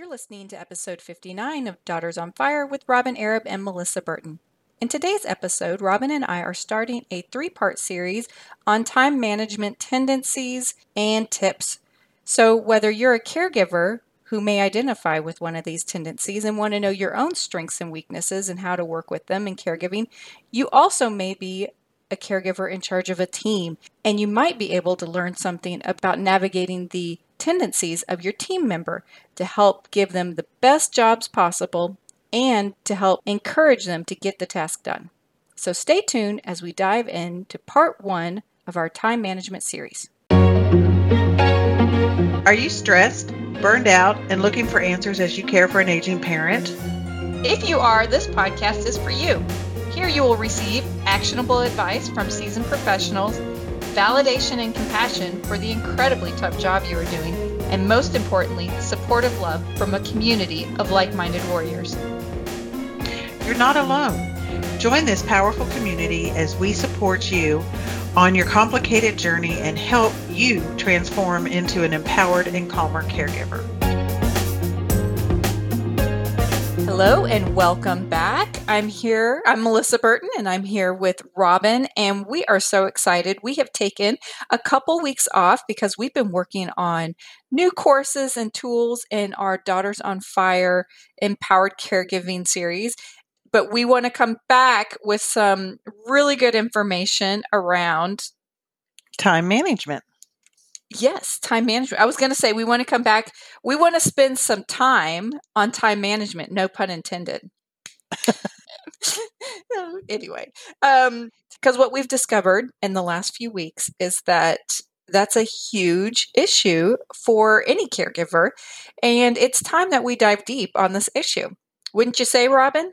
You're listening to episode 59 of Daughters on Fire with Robyn Arab and Melissa Burton. In today's episode, Robyn and I are starting a three part series on time management tendencies and tips. So, whether you're a caregiver who may identify with one of these tendencies and want to know your own strengths and weaknesses and how to work with them in caregiving, you also may be a caregiver in charge of a team, and you might be able to learn something about navigating the tendencies of your team member to help give them the best jobs possible and to help encourage them to get the task done. So stay tuned as we dive into part one of our time management series. Are you stressed, burned out, and looking for answers as you care for an aging parent? If you are, this podcast is for you. Here you will receive actionable advice from seasoned professionals, validation and compassion for the incredibly tough job you are doing, and most importantly, supportive love from a community of like minded warriors. You're not alone. Join this powerful community as we support you on your complicated journey and help you transform into an empowered and calmer caregiver. Hello and welcome back. I'm here. I'm Melissa Burton and I'm here with Robyn, and we are so excited. We have taken a couple weeks off because we've been working on new courses and tools in our Daughters on Fire Empowered Caregiving series. But we want to come back with some really good information around time management. Yes, time management. I was going to say we want to come back. We want to spend some time on time management. No pun intended. anyway, um, because what we've discovered in the last few weeks is that that's a huge issue for any caregiver, and it's time that we dive deep on this issue. Wouldn't you say, Robyn?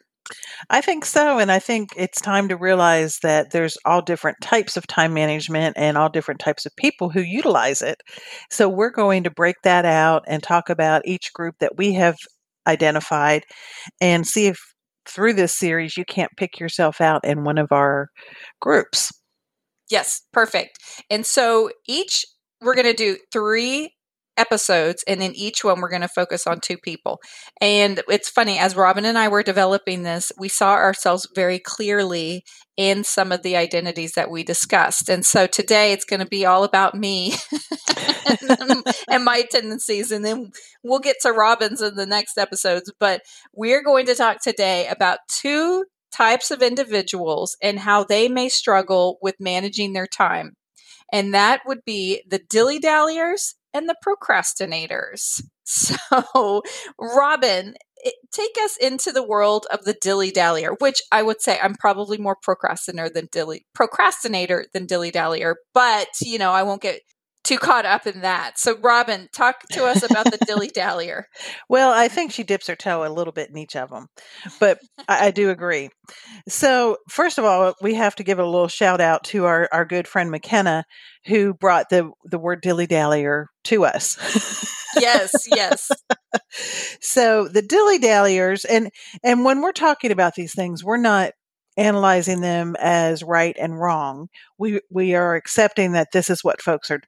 I think so. And I think it's time to realize that there's all different types of time management and all different types of people who utilize it. So we're going to break that out and talk about each group that we have identified and see if through this series you can't pick yourself out in one of our groups. Yes, perfect. And so each we're going to do three episodes and in each one we're going to focus on two people. And it's funny as robyn and i were developing this we saw ourselves very clearly in some of the identities that we discussed. And so today it's going to be all about me and my tendencies and then we'll get to robyn's in the next episodes. But we're going to talk today about two types of individuals and how they may struggle with managing their time. And that would be the dilly dalliers and the procrastinators. So, Robyn, take us into the world of the dilly dallyer, which I would say I'm probably more procrastinator than dilly procrastinator than dilly dallyer, but you know, I won't get too caught up in that. So, Robyn, talk to us about the dilly dallyer. well, I think she dips her toe a little bit in each of them, but I, I, do agree. So, first of all, we have to give a little shout out to our, our good friend McKenna, who brought the, the word dilly dallyer to us. yes, yes. so, the dilly dalliers, and and when we're talking about these things, we're not analyzing them as right and wrong. We we are accepting that this is what folks are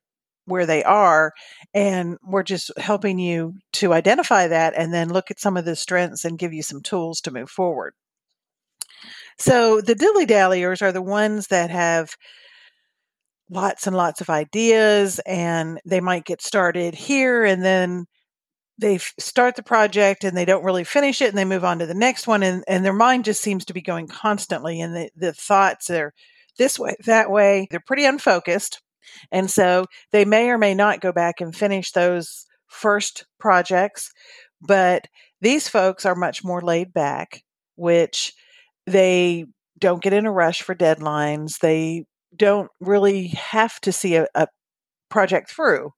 where they are and we're just helping you to identify that and then look at some of the strengths and give you some tools to move forward. So the dilly dalliers are the ones that have lots and lots of ideas and they might get started here and then they start the project and they don't really finish it and they move on to the next one and, and their mind just seems to be going constantly and the, the thoughts are this way that way. They're pretty unfocused and so they may or may not go back and finish those first projects, but these folks are much more laid back, which they don't get in a rush for deadlines. They don't really have to see a, a project through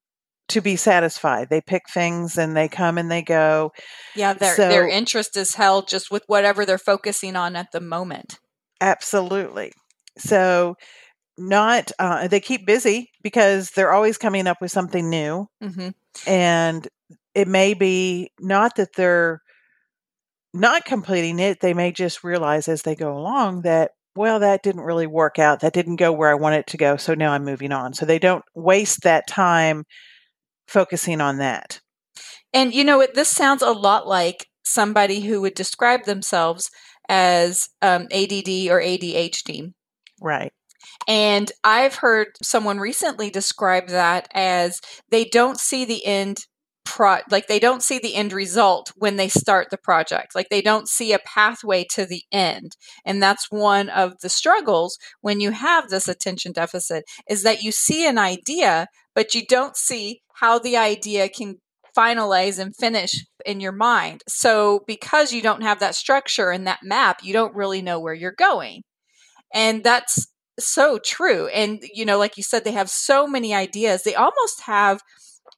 to be satisfied. They pick things and they come and they go. Yeah, their so, their interest is held just with whatever they're focusing on at the moment. Absolutely. So not uh, they keep busy because they're always coming up with something new mm-hmm. and it may be not that they're not completing it they may just realize as they go along that well that didn't really work out that didn't go where i want it to go so now i'm moving on so they don't waste that time focusing on that And you know, it, this sounds a lot like somebody who would describe themselves as um, ADD or ADHD. Right. And I've heard someone recently describe that as they don't see the end pro like they don't see the end result when they start the project. Like they don't see a pathway to the end. And that's one of the struggles when you have this attention deficit is that you see an idea but you don't see how the idea can finalize and finish in your mind. So because you don't have that structure and that map you don't really know where you're going. And that's so true and you know like you said they have so many ideas they almost have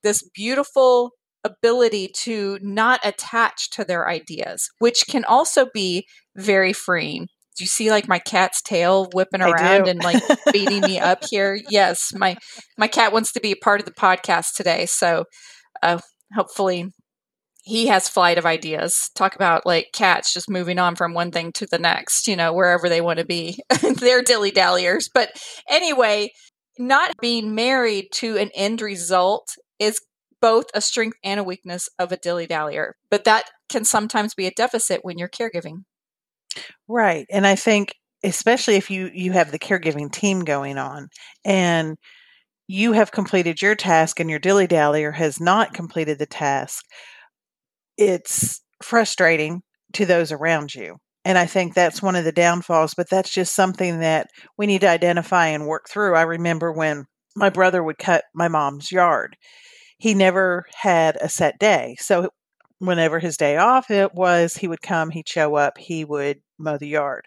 this beautiful ability to not attach to their ideas, which can also be very freeing. Do you see like my cat's tail whipping around and like beating me up here? Yes, my my cat wants to be a part of the podcast today, so uh, hopefully he has flight of ideas. Talk about like cats just moving on from one thing to the next, you know, wherever they want to be. They're dilly dalliers. But anyway, not being married to an end result is both a strength and a weakness of a dilly dallyer, but that can sometimes be a deficit when you're caregiving. Right. And I think especially if you you have the caregiving team going on and you have completed your task and your dilly dallyer has not completed the task, it's frustrating to those around you. And I think that's one of the downfalls, but that's just something that we need to identify and work through. I remember when my brother would cut my mom's yard he never had a set day. So whenever his day off it was, he would come, he'd show up, he would mow the yard.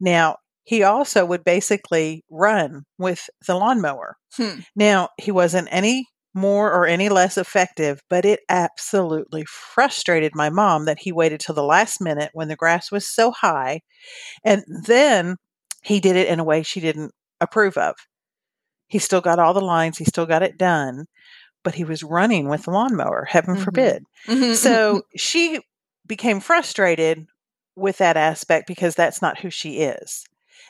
Now, he also would basically run with the lawnmower. Hmm. Now, he wasn't any more or any less effective, but it absolutely frustrated my mom that he waited till the last minute when the grass was so high. And then he did it in a way she didn't approve of. He still got all the lines, he still got it done, but he was running with the lawnmower, heaven mm-hmm. forbid. Mm-hmm. So she became frustrated with that aspect because that's not who she is.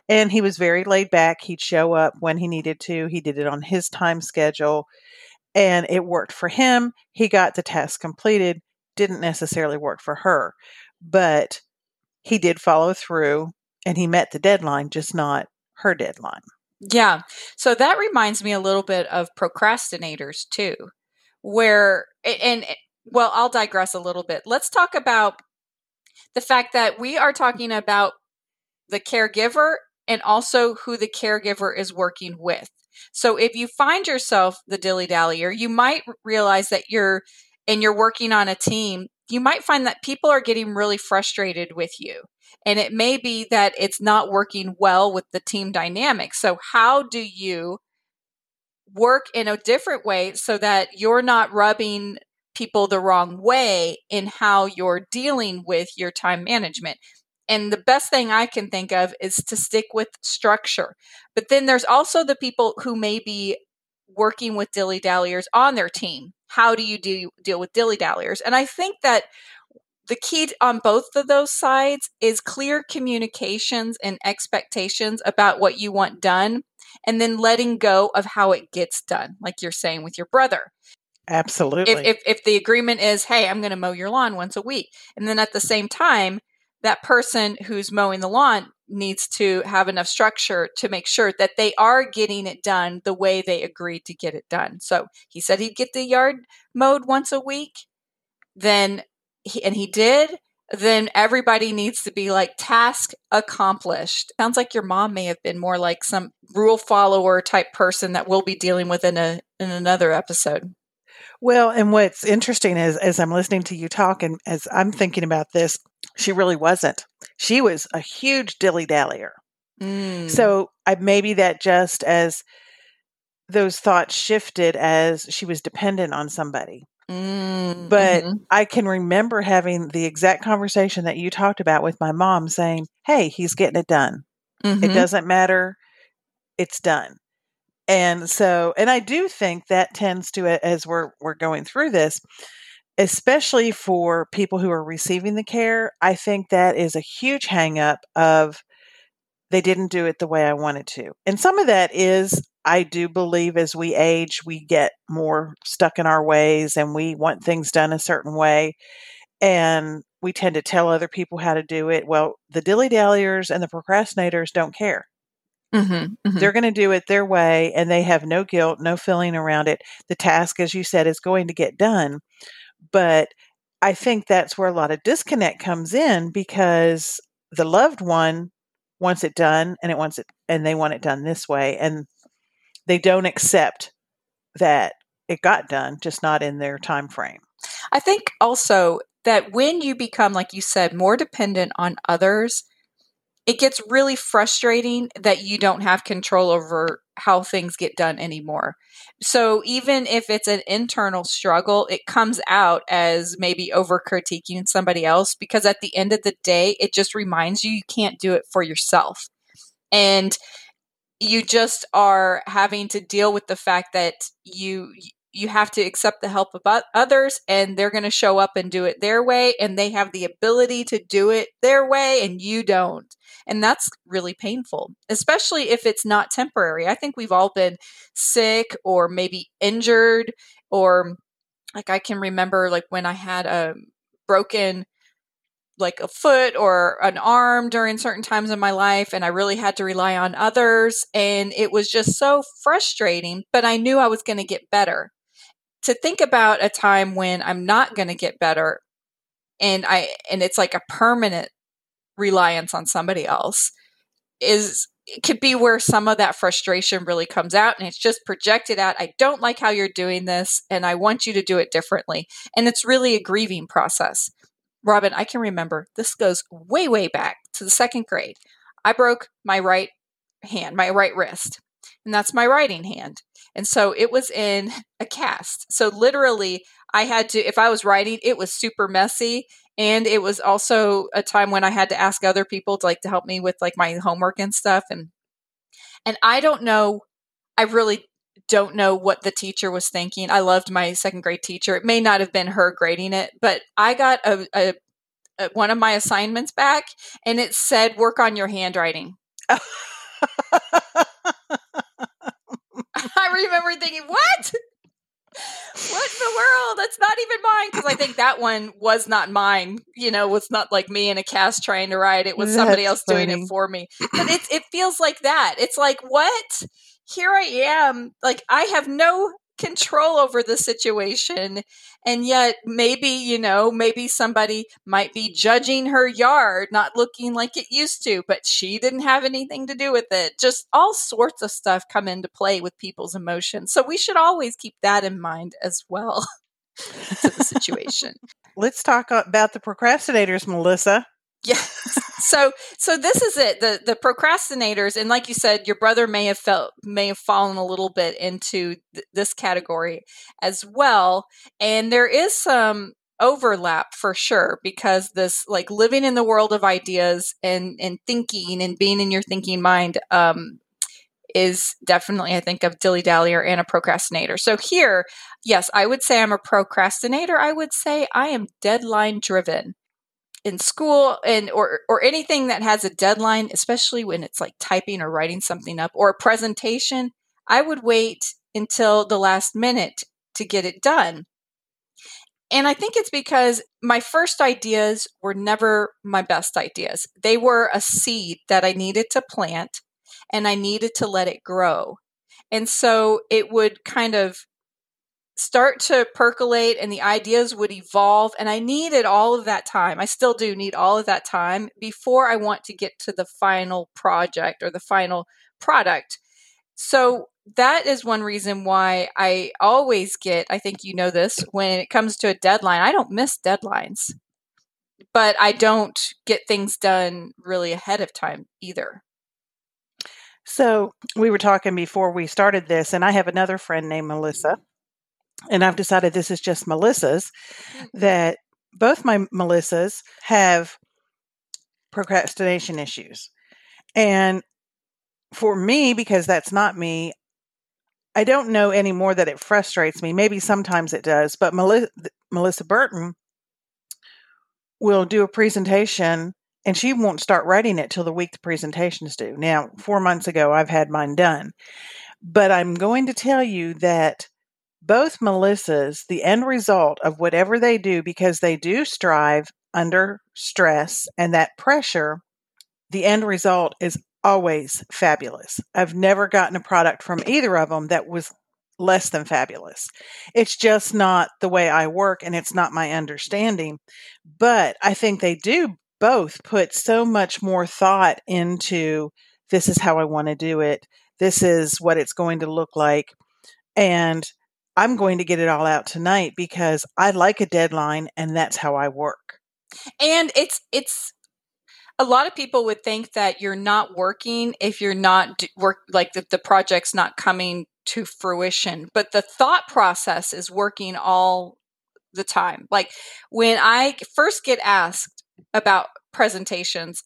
And he was very laid back. He'd show up when he needed to. He did it on his time schedule and it worked for him. He got the task completed. Didn't necessarily work for her, but he did follow through and he met the deadline, just not her deadline. Yeah. So that reminds me a little bit of procrastinators too, where, and, eh, well, I'll digress a little bit. Let's talk about the fact that we are talking about the caregiver and also who the caregiver is working with. So if you find yourself the dilly dallyer, you might realize that you're, and you're working on a team, you might find that people are getting really frustrated with you. And it may be that it's not working well with the team dynamic. So, how do you work in a different way so that you're not rubbing people the wrong way in how you're dealing with your time management? And the best thing I can think of is to stick with structure. But then there's also the people who may be working with dilly dalliers on their team. How do you do, deal with dilly dalliers? And I think that the key on both of those sides is clear communications and expectations about what you want done and then letting go of how it gets done like you're saying with your brother absolutely if, if, if the agreement is hey i'm going to mow your lawn once a week and then at the same time that person who's mowing the lawn needs to have enough structure to make sure that they are getting it done the way they agreed to get it done so he said he'd get the yard mowed once a week then he, and he did, then everybody needs to be like task accomplished. Sounds like your mom may have been more like some rule follower type person that we'll be dealing with in a in another episode. Well, and what's interesting is as I'm listening to you talk and as I'm thinking about this, she really wasn't. She was a huge dilly dallyer. Mm. So I maybe that just as those thoughts shifted as she was dependent on somebody. Mm, but mm-hmm. I can remember having the exact conversation that you talked about with my mom saying, Hey, he's getting it done. Mm-hmm. It doesn't matter. It's done. And so, and I do think that tends to, as we're, we're going through this, especially for people who are receiving the care, I think that is a huge hangup of they didn't do it the way I wanted to. And some of that is I do believe as we age, we get more stuck in our ways and we want things done a certain way. And we tend to tell other people how to do it. Well, the dilly dalliers and the procrastinators don't care. Mm-hmm, mm-hmm. They're going to do it their way and they have no guilt, no feeling around it. The task, as you said, is going to get done. But I think that's where a lot of disconnect comes in because the loved one wants it done and it wants it and they want it done this way and they don't accept that it got done just not in their time frame. I think also that when you become, like you said, more dependent on others, it gets really frustrating that you don't have control over how things get done anymore. So even if it's an internal struggle, it comes out as maybe over critiquing somebody else because at the end of the day, it just reminds you you can't do it for yourself. And you just are having to deal with the fact that you you have to accept the help of others and they're going to show up and do it their way and they have the ability to do it their way and you don't. And that's really painful especially if it's not temporary. I think we've all been sick or maybe injured or like i can remember like when i had a broken like a foot or an arm during certain times in my life and I really had to rely on others and it was just so frustrating but I knew I was going to get better to think about a time when I'm not going to get better and I and it's like a permanent reliance on somebody else is it could be where some of that frustration really comes out and it's just projected out. I don't like how you're doing this and I want you to do it differently. And it's really a grieving process. Robyn, I can remember this goes way, way back to the second grade. I broke my right hand, my right wrist, and that's my writing hand. And so it was in a cast. So literally, I had to, if I was writing, it was super messy. And it was also a time when I had to ask other people to like to help me with like my homework and stuff. And and I don't know, I really don't know what the teacher was thinking. I loved my second grade teacher. It may not have been her grading it, but I got a, a, a one of my assignments back and it said work on your handwriting. Oh. I remember thinking, what? what in the world? That's not even mine. Because I think that one was not mine. You know, was not like me in a cast trying to write. It was That's somebody else funny. doing it for me. But it it feels like that. It's like what? Here I am. Like I have no control over the situation and yet maybe you know maybe somebody might be judging her yard not looking like it used to but she didn't have anything to do with it. Just all sorts of stuff come into play with people's emotions. So we should always keep that in mind as well to the situation. Let's talk about the procrastinators, Melissa. Yeah. So so this is it the the procrastinators and like you said your brother may have felt may have fallen a little bit into th- this category as well and there is some overlap for sure because this like living in the world of ideas and and thinking and being in your thinking mind um is definitely i think of dilly dallyer and a procrastinator. So here yes i would say i'm a procrastinator. I would say i am deadline driven in school and or or anything that has a deadline especially when it's like typing or writing something up or a presentation i would wait until the last minute to get it done. And i think it's because my first ideas were never my best ideas. They were a seed that i needed to plant and i needed to let it grow. And so it would kind of start to percolate and the ideas would evolve. And I needed all of that time. I still do need all of that time before I want to get to the final project or the final product. So that is one reason why I always get, I think you know this, when it comes to a deadline, I don't miss deadlines, but I don't get things done really ahead of time either. So we were talking before we started this, and I have another friend named Melissa, and I've decided this is just Melissa's. Mm-hmm. That both my Melissas have procrastination issues, and for me, because that's not me, I don't know anymore that it frustrates me. Maybe sometimes it does, but Melissa, Melissa Burton will do a presentation and she won't start writing it till the week the presentation's due. Now, four months ago, I've had mine done, But I'm going to tell you that both Melissas, the end result of whatever they do, because they do strive under stress and that pressure, the end result is always fabulous. I've never gotten a product from either of them that was less than fabulous. It's just not the way I work and it's not my understanding. But I think they do both put so much more thought into this is how I want to do it. This is what it's going to look like. And I'm going to get it all out tonight because I like a deadline and that's how I work. And it's it's a lot of people would think that you're not working if you're not work like the, the project's not coming to fruition but the thought process is working all the time like when i first get asked about presentations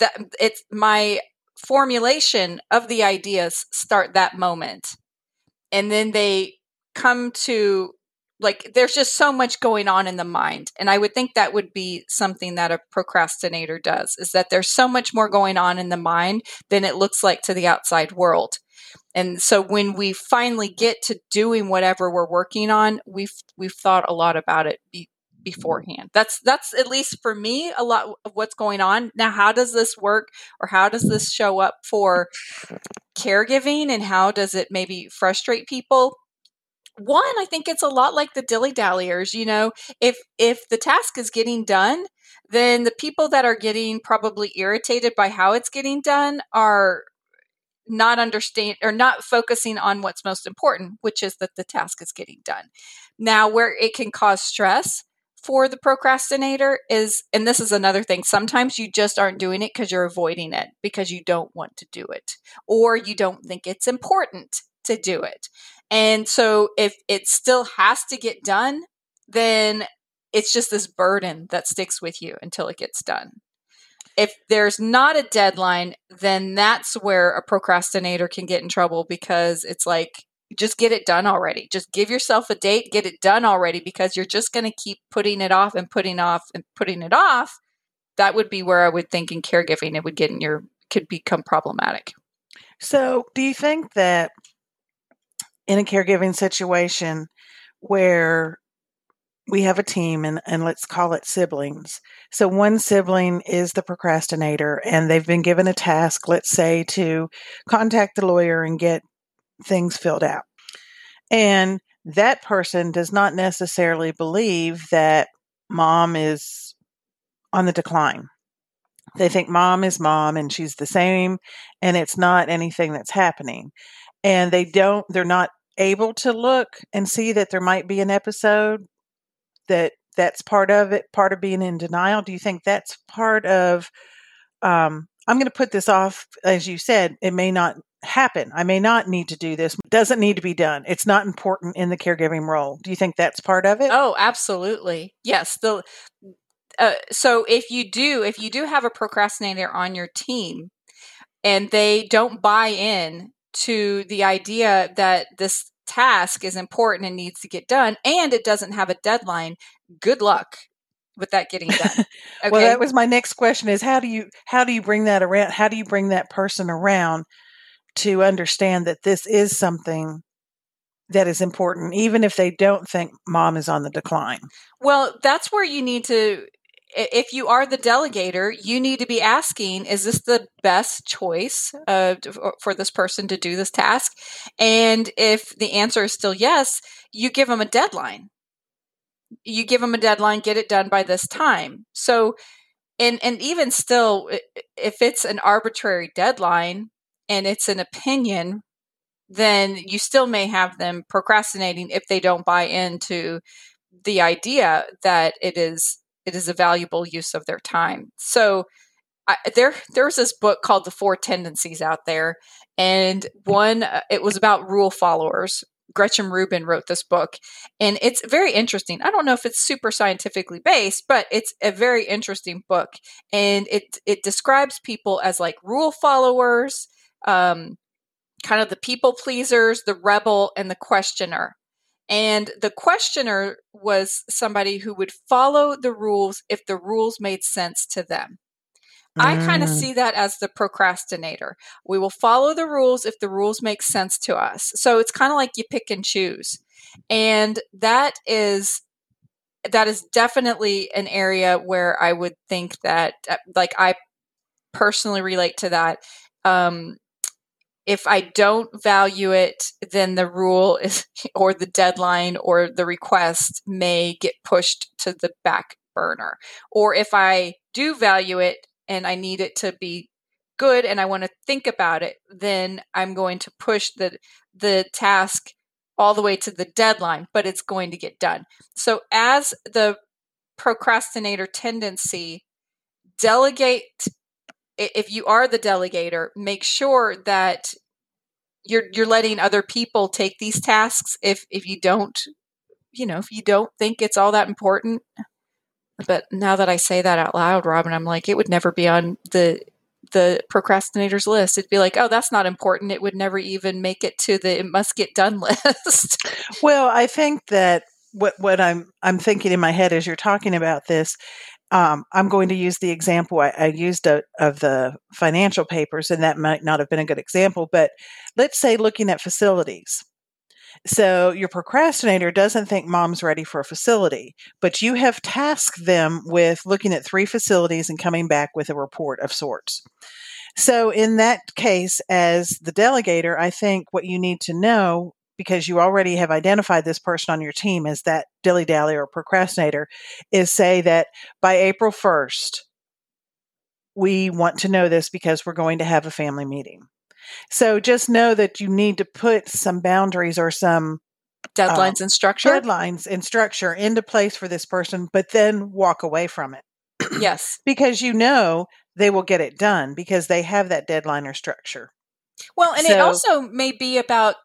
that it's my formulation of the ideas start that moment and then they come to like there's just so much going on in the mind and i would think that would be something that a procrastinator does is that there's so much more going on in the mind than it looks like to the outside world. And so when we finally get to doing whatever we're working on we've we've thought a lot about it be, beforehand. That's that's at least for me a lot of what's going on. Now how does this work or how does this show up for caregiving and how does it maybe frustrate people one i think it's a lot like the dilly dalliers you know if if the task is getting done then the people that are getting probably irritated by how it's getting done are not understand or not focusing on what's most important which is that the task is getting done. Now where it can cause stress for the procrastinator is and this is another thing sometimes you just aren't doing it because you're avoiding it because you don't want to do it or you don't think it's important to do it and so if it still has to get done, then it's just this burden that sticks with you until it gets done. If there's not a deadline, then that's where a procrastinator can get in trouble because it's like, just get it done already. Just give yourself a date, get it done already because you're just going to keep putting it off and putting off and putting it off. That would be where I would think in caregiving it would get in your could become problematic. So, do you think that in a caregiving situation where we have a team and, and let's call it siblings. So one sibling is the procrastinator and they've been given a task, let's say, to contact the lawyer and get things filled out. And that person does not necessarily believe that mom is on the decline. They think mom is mom and she's the same and it's not anything that's happening. And they don't, they're not able to look and see that there might be an episode that that's part of it, part of being in denial? Do you think that's part of? Um, I'm going to put this off, as you said. It may not happen. I may not need to do this. It doesn't need to be done. It's not important in the caregiving role. Do you think that's part of it? Oh, absolutely. Yes. The uh, so if you do if you do have a procrastinator on your team and they don't buy in to the idea that this task is important and needs to get done and it doesn't have a deadline good luck with that getting done okay? well that was my next question is how do you how do you bring that around how do you bring that person around to understand that this is something that is important even if they don't think mom is on the decline well that's where you need to if you are the delegator, you need to be asking, is this the best choice uh, for this person to do this task? And if the answer is still yes, you give them a deadline. You give them a deadline, get it done by this time. So, and, and even still, if it's an arbitrary deadline and it's an opinion, then you still may have them procrastinating if they don't buy into the idea that it is it is a valuable use of their time. So I, there there's this book called The Four Tendencies out there, and one uh, it was about rule followers. Gretchen Rubin wrote this book, and it's very interesting. I don't know if it's super scientifically based, but it's a very interesting book, and it it describes people as like rule followers, um, kind of the people pleasers, the rebel, and the questioner. And the questioner was somebody who would follow the rules if the rules made sense to them. I kind of Mm. see that as the procrastinator. We will follow the rules if the rules make sense to us. So it's kind of like you pick and choose. And that is that is definitely an area where I would think that uh, like I personally relate to that. Um if I don't value it, then the rule is, or the deadline or the request may get pushed to the back burner. Or if I do value it and I need it to be good and I want to think about it, then I'm going to push the the task all the way to the deadline, but it's going to get done. So as the procrastinator tendency, delegate if you are the delegator, make sure that you're you're letting other people take these tasks. If if you don't you know if you don't think it's all that important but now that i say that out loud robyn i'm like it would never be on the the procrastinators list. It'd be like oh that's not important. It would never even make it to the it must get done list. Well, I think that what what I'm I'm thinking in my head as you're talking about this, um, I'm going to use the example I, I used of, of the financial papers, and that might not have been a good example. But let's say looking at facilities. So your procrastinator doesn't think mom's ready for a facility, but you have tasked them with looking at three facilities and coming back with a report of sorts. So in that case, as the delegator, I think what you need to know because you already have identified this person on your team as that dilly dally or procrastinator, is say that by April 1st, we want to know this because we're going to have a family meeting. So just know that you need to put some boundaries or some um, deadlines and structure deadlines and structure into place for this person, but then walk away from it yes because you know they will get it done because they have that deadline or structure. well and it also may be about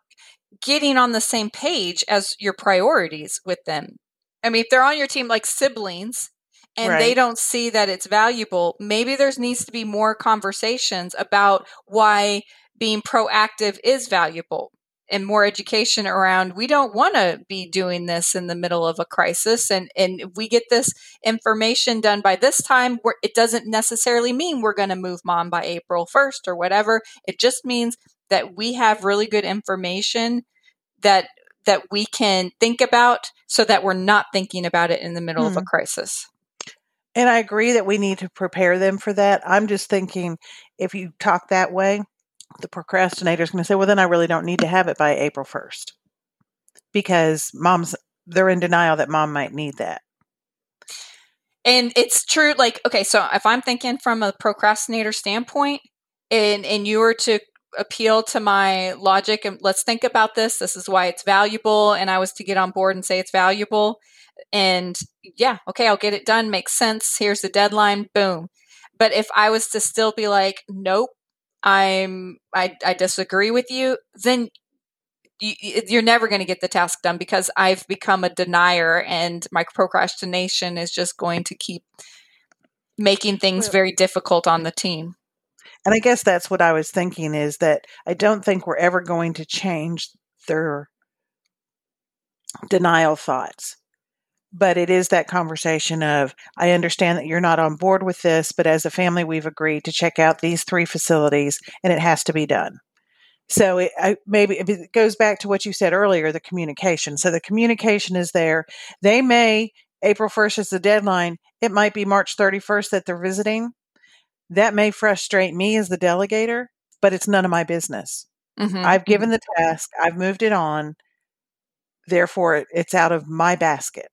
getting on the same page as your priorities with them. I mean if they're on your team like siblings and they don't see that it's valuable maybe there needs to be more conversations about why being proactive is valuable and more education around we don't want to be doing this in the middle of a crisis and and if we get this information done by this time it doesn't necessarily mean we're going to move mom by april 1st or whatever. It just means that we have really good information that that we can think about so that we're not thinking about it in the middle of a Hmm. crisis And I agree that we need to prepare them for that. I'm just thinking if you talk that way, the procrastinator is going to say, well, then I really don't need to have it by April 1st because mom's, they're in denial that mom might need that. and it's true like okay so if i'm thinking from a procrastinator standpoint and and you were to appeal to my logic and let's think about this. This is why it's valuable. And i was to get on board and say it's valuable. And yeah okay i'll get it done. Makes sense. Here's the deadline. Boom. But if i was to still be like nope i'm i, I disagree with you then you, you're never going to get the task done because I've become a denier and my procrastination is just going to keep making things very difficult on the team. And I guess that's what I was thinking is that I don't think we're ever going to change their denial thoughts. But it is that conversation of, I understand that you're not on board with this, but as a family, we've agreed to check out these three facilities and it has to be done. So it I, maybe it goes back to what you said earlier the communication. So the communication is there. They may, April 1st is the deadline. It might be March 31st that they're visiting that may frustrate me as the delegator, but it's none of my business. Mhm. I've given the task, I've moved it on, therefore it's out of my basket.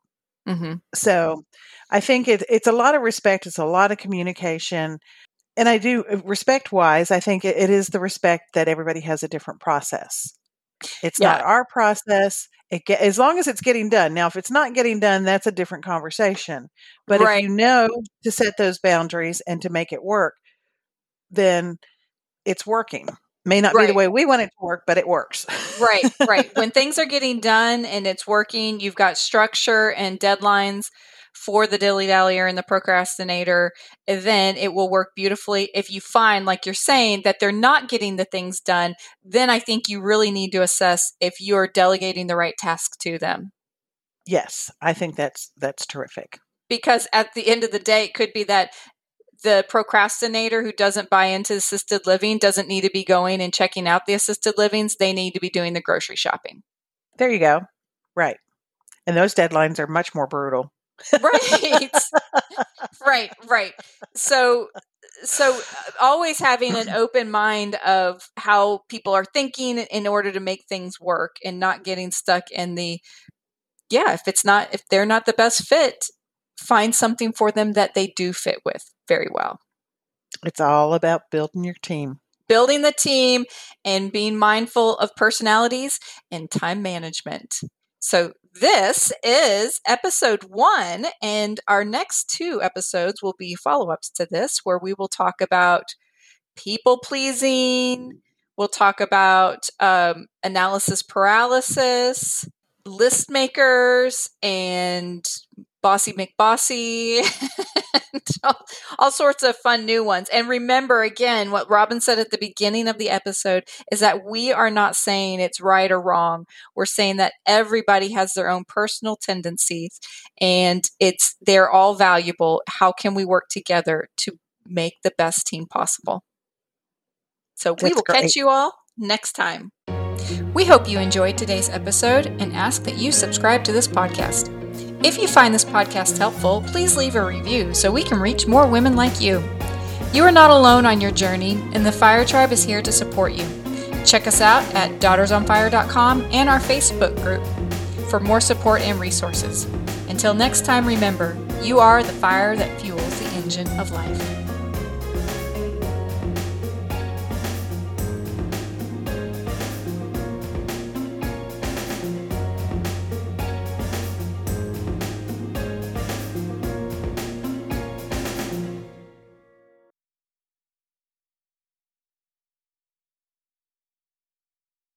Mhm. So I think it, it's a lot of respect, it's a lot of communication. And I do, respect wise, I think it, it is the respect that everybody has a different process. It's not our process. It get, as long as it's getting done. Now, if it's not getting done, that's a different conversation. But Right. if you know to set those boundaries and to make it work, then it's working. May not be the way we want it to work, but it works. right, right. When things are getting done and it's working, you've got structure and deadlines for the dilly dallyer and the procrastinator, then it will work beautifully. If you find, like you're saying, that they're not getting the things done, then I think you really need to assess if you're delegating the right task to them. yes, I think that's that's terrific. Because at the end of the day, it could be that the procrastinator who doesn't buy into assisted living doesn't need to be going and checking out the assisted livings. They need to be doing the grocery shopping. There you go. Right. And those deadlines are much more brutal. Right. right, right. So so uh, always having an open mind of how people are thinking in order to make things work and not getting stuck in the yeah, if it's not if they're not the best fit, find something for them that they do fit with very well. It's all about building your team. Building the team and being mindful of personalities and time management. So, this is episode one, and our next two episodes will be follow ups to this, where we will talk about people pleasing. We'll talk about um, analysis paralysis, list makers, and Bossy McBossy, all, all, sorts of fun new ones. And remember again, what Robyn said at the beginning of the episode is that we are not saying it's right or wrong. We're saying that everybody has their own personal tendencies and it's they're all valuable. How can we work together to make the best team possible? So we will great. catch you all next time. We hope you enjoyed today's episode and ask that you subscribe to this podcast. If you find this podcast helpful, please leave a review so we can reach more women like you. You are not alone on your journey, and the Fire Tribe is here to support you. Check us out at daughtersonfire.com and our Facebook group for more support and resources. Until next time, remember, you are the fire that fuels the engine of life.